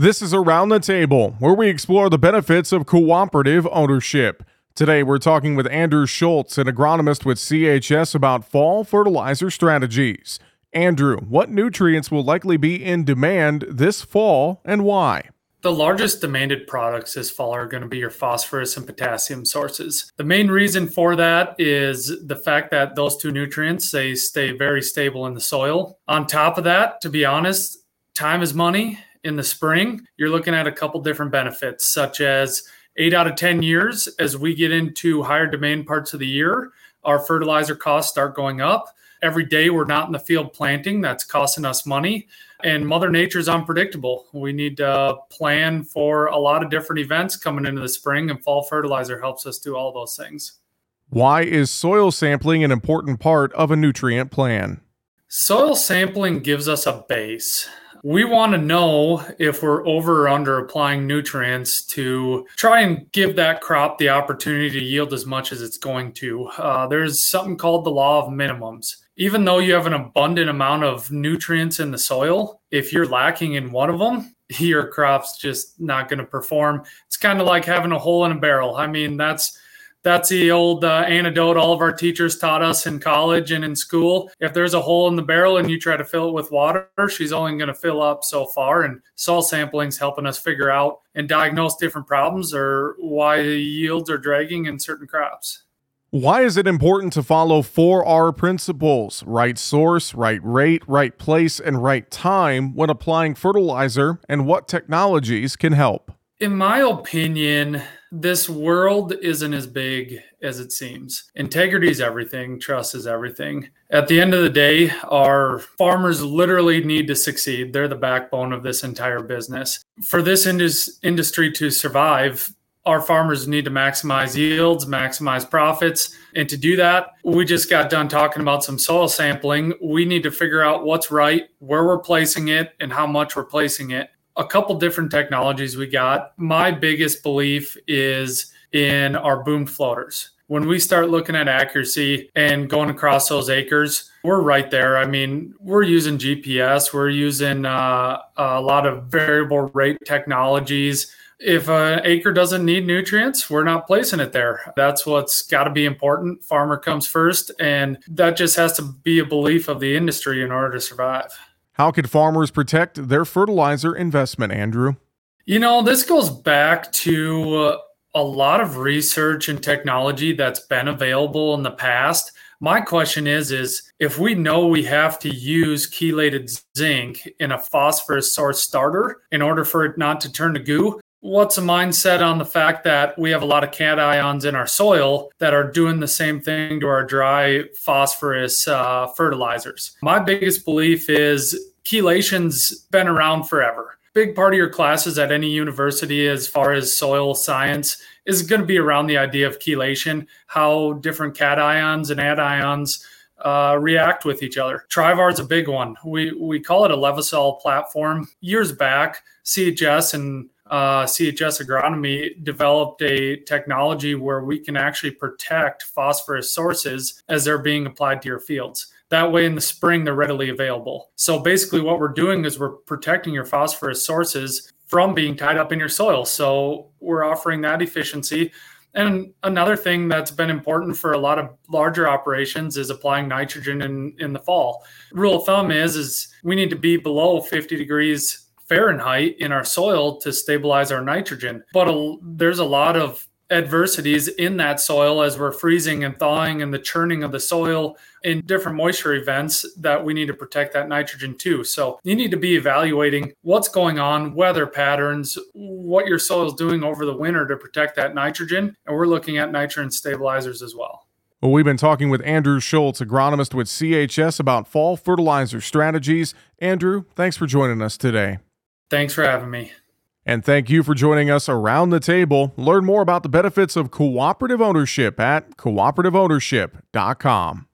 This is Around the Table, where we explore the benefits of cooperative ownership. Today, we're talking with Andrew Scholtz, an agronomist with CHS, about fall fertilizer strategies. Andrew, what nutrients will likely be in demand this fall and why? The largest demanded products this fall are going to be your phosphorus and potassium sources. The main reason for that is the fact that those two nutrients they stay very stable in the soil. On top of that, to be honest, time is money in the spring, you're looking at a couple different benefits, such as eight out of 10 years, as we get into higher demand parts of the year, our fertilizer costs start going up. Every day we're not in the field planting, that's costing us money. And Mother Nature's unpredictable. We need to plan for a lot of different events coming into the spring, and fall fertilizer helps us do all those things. Why is soil sampling an important part of a nutrient plan? Soil sampling gives us a base we want to know if we're over or under applying nutrients to try and give that crop the opportunity to yield as much as it's going to. Uh, there's something called the law of minimums. Even though you have an abundant amount of nutrients in the soil, if you're lacking in one of them, your crop's just not going to perform. It's kind of like having a hole in a barrel. I mean, that's that's the old uh, antidote all of our teachers taught us in college and in school. If there's a hole in the barrel and you try to fill it with water, she's only going to fill up so far. And soil sampling is helping us figure out and diagnose different problems or why the yields are dragging in certain crops. Why is it important to follow 4R principles right source, right rate, right place, and right time when applying fertilizer, and what technologies can help? In my opinion, this world isn't as big as it seems. Integrity is everything, trust is everything. At the end of the day, our farmers literally need to succeed. They're the backbone of this entire business. For this indus- industry to survive, our farmers need to maximize yields, maximize profits. And to do that, we just got done talking about some soil sampling. We need to figure out what's right, where we're placing it, and how much we're placing it a couple different technologies we got. My biggest belief is in our boom floaters. When we start looking at accuracy and going across those acres, we're right there. I mean, we're using GPS, we're using uh, a lot of variable rate technologies. If an acre doesn't need nutrients, we're not placing it there. That's what's got to be important. Farmer comes first, and that just has to be a belief of the industry in order to survive. How could farmers protect their fertilizer investment, Andrew? You know, this goes back to uh, a lot of research and technology that's been available in the past. My question is is if we know we have to use chelated zinc in a phosphorus source starter in order for it not to turn to goo, what's a mindset on the fact that we have a lot of cations in our soil that are doing the same thing to our dry phosphorus uh, fertilizers? My biggest belief is chelation's been around forever. Big part of your classes at any university, as far as soil science, is going to be around the idea of chelation, how different cations and anions uh, react with each other. Trivar is a big one. We we call it a Levesol platform. Years back, CHS and uh, CHS Agronomy developed a technology where we can actually protect phosphorus sources as they're being applied to your fields. That way, in the spring, they're readily available. So basically, what we're doing is we're protecting your phosphorus sources from being tied up in your soil. So we're offering that efficiency. And another thing that's been important for a lot of larger operations is applying nitrogen in, in the fall. Rule of thumb is is we need to be below 50 degrees Fahrenheit in our soil to stabilize our nitrogen. But a, there's a lot of adversities in that soil as we're freezing and thawing and the churning of the soil in different moisture events that we need to protect that nitrogen too. So you need to be evaluating what's going on, weather patterns, what your soil is doing over the winter to protect that nitrogen. And we're looking at nitrogen stabilizers as well. Well, we've been talking with Andrew Scholtz, agronomist with CHS, about fall fertilizer strategies. Andrew, thanks for joining us today. Thanks for having me. And thank you for joining us around the table. Learn more about the benefits of cooperative ownership at cooperativeownership.com.